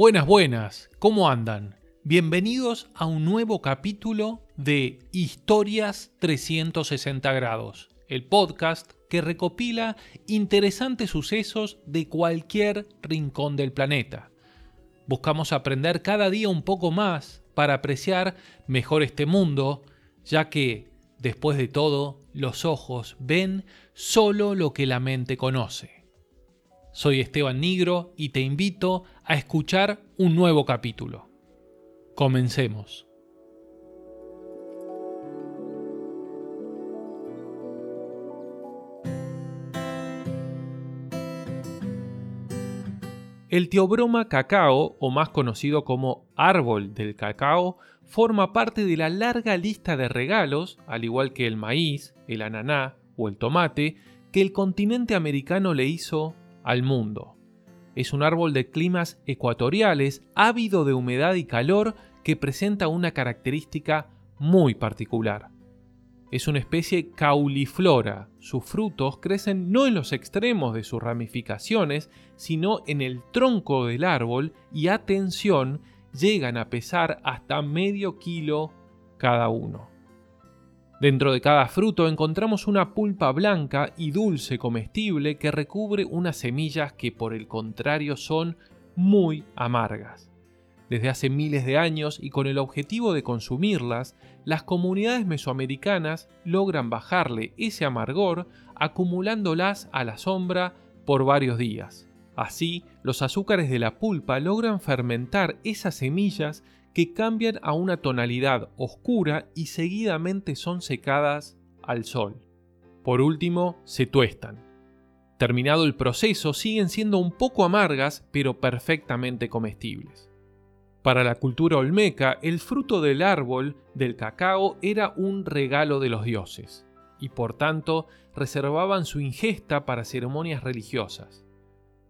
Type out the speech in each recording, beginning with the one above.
Buenas, buenas, ¿cómo andan? Bienvenidos a un nuevo capítulo de Historias 360 grados, el podcast que recopila interesantes sucesos de cualquier rincón del planeta. Buscamos aprender cada día un poco más para apreciar mejor este mundo, ya que, después de todo, los ojos ven solo lo que la mente conoce. Soy Esteban Nigro y te invito a escuchar un nuevo capítulo. Comencemos. El teobroma cacao, o más conocido como árbol del cacao, forma parte de la larga lista de regalos, al igual que el maíz, el ananá o el tomate, que el continente americano le hizo al mundo. Es un árbol de climas ecuatoriales, ávido de humedad y calor, que presenta una característica muy particular. Es una especie cauliflora. Sus frutos crecen no en los extremos de sus ramificaciones, sino en el tronco del árbol y, atención, llegan a pesar hasta medio kilo cada uno. Dentro de cada fruto encontramos una pulpa blanca y dulce comestible que recubre unas semillas que por el contrario son muy amargas. Desde hace miles de años y con el objetivo de consumirlas, las comunidades mesoamericanas logran bajarle ese amargor acumulándolas a la sombra por varios días. Así, los azúcares de la pulpa logran fermentar esas semillas que cambian a una tonalidad oscura y seguidamente son secadas al sol. Por último, se tuestan. Terminado el proceso, siguen siendo un poco amargas, pero perfectamente comestibles. Para la cultura olmeca, el fruto del árbol del cacao era un regalo de los dioses, y por tanto reservaban su ingesta para ceremonias religiosas.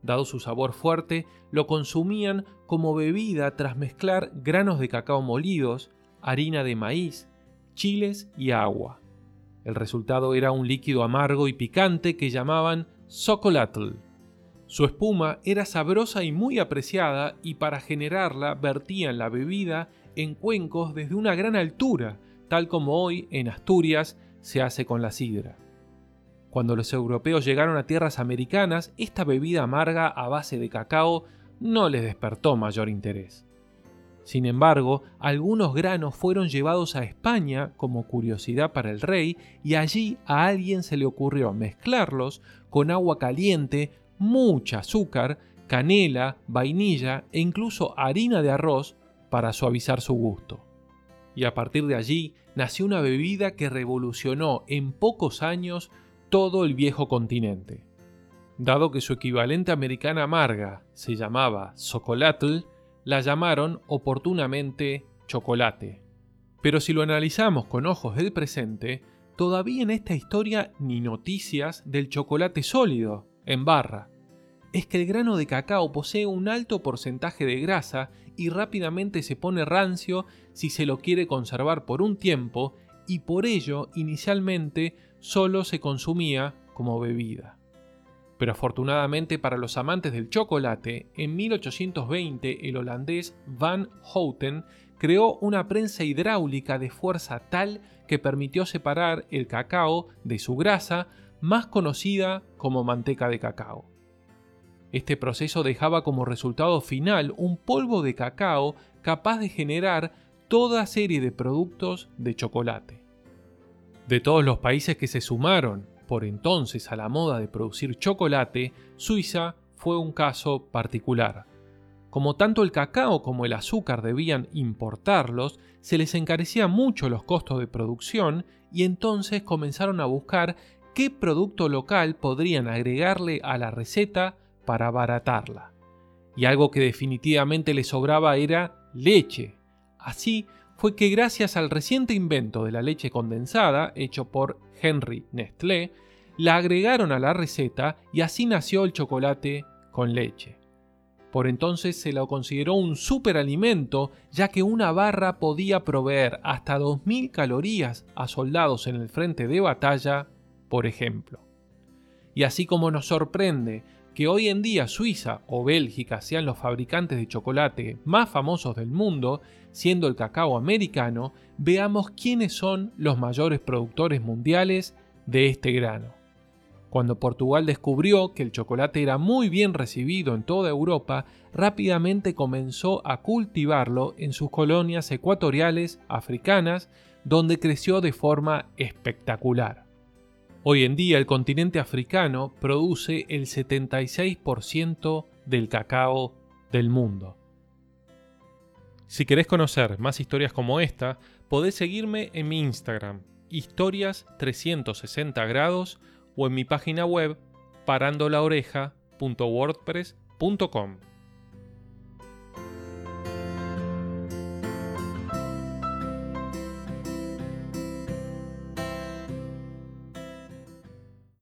Dado su sabor fuerte, lo consumían como bebida tras mezclar granos de cacao molidos, harina de maíz, chiles y agua. El resultado era un líquido amargo y picante que llamaban socolatl. Su espuma era sabrosa y muy apreciada y para generarla vertían la bebida en cuencos desde una gran altura, tal como hoy en Asturias se hace con la sidra. Cuando los europeos llegaron a tierras americanas, esta bebida amarga a base de cacao no les despertó mayor interés. Sin embargo, algunos granos fueron llevados a España como curiosidad para el rey y allí a alguien se le ocurrió mezclarlos con agua caliente, mucha azúcar, canela, vainilla e incluso harina de arroz para suavizar su gusto. Y a partir de allí nació una bebida que revolucionó en pocos años todo el viejo continente. Dado que su equivalente americana amarga se llamaba Socolatl, la llamaron oportunamente chocolate. Pero si lo analizamos con ojos del presente, todavía en esta historia ni noticias del chocolate sólido, en barra. Es que el grano de cacao posee un alto porcentaje de grasa y rápidamente se pone rancio si se lo quiere conservar por un tiempo y por ello inicialmente solo se consumía como bebida. Pero afortunadamente para los amantes del chocolate, en 1820 el holandés Van Houten creó una prensa hidráulica de fuerza tal que permitió separar el cacao de su grasa, más conocida como manteca de cacao. Este proceso dejaba como resultado final un polvo de cacao capaz de generar toda serie de productos de chocolate. De todos los países que se sumaron por entonces a la moda de producir chocolate, Suiza fue un caso particular. Como tanto el cacao como el azúcar debían importarlos, se les encarecía mucho los costos de producción y entonces comenzaron a buscar qué producto local podrían agregarle a la receta para abaratarla. Y algo que definitivamente les sobraba era leche. Así fue que gracias al reciente invento de la leche condensada, hecho por Henry Nestlé, la agregaron a la receta y así nació el chocolate con leche. Por entonces se lo consideró un superalimento, ya que una barra podía proveer hasta 2.000 calorías a soldados en el frente de batalla, por ejemplo. Y así como nos sorprende que hoy en día Suiza o Bélgica sean los fabricantes de chocolate más famosos del mundo, siendo el cacao americano, veamos quiénes son los mayores productores mundiales de este grano. Cuando Portugal descubrió que el chocolate era muy bien recibido en toda Europa, rápidamente comenzó a cultivarlo en sus colonias ecuatoriales africanas, donde creció de forma espectacular. Hoy en día el continente africano produce el 76% del cacao del mundo. Si querés conocer más historias como esta, podés seguirme en mi Instagram, historias 360 grados o en mi página web parandolaoreja.wordpress.com.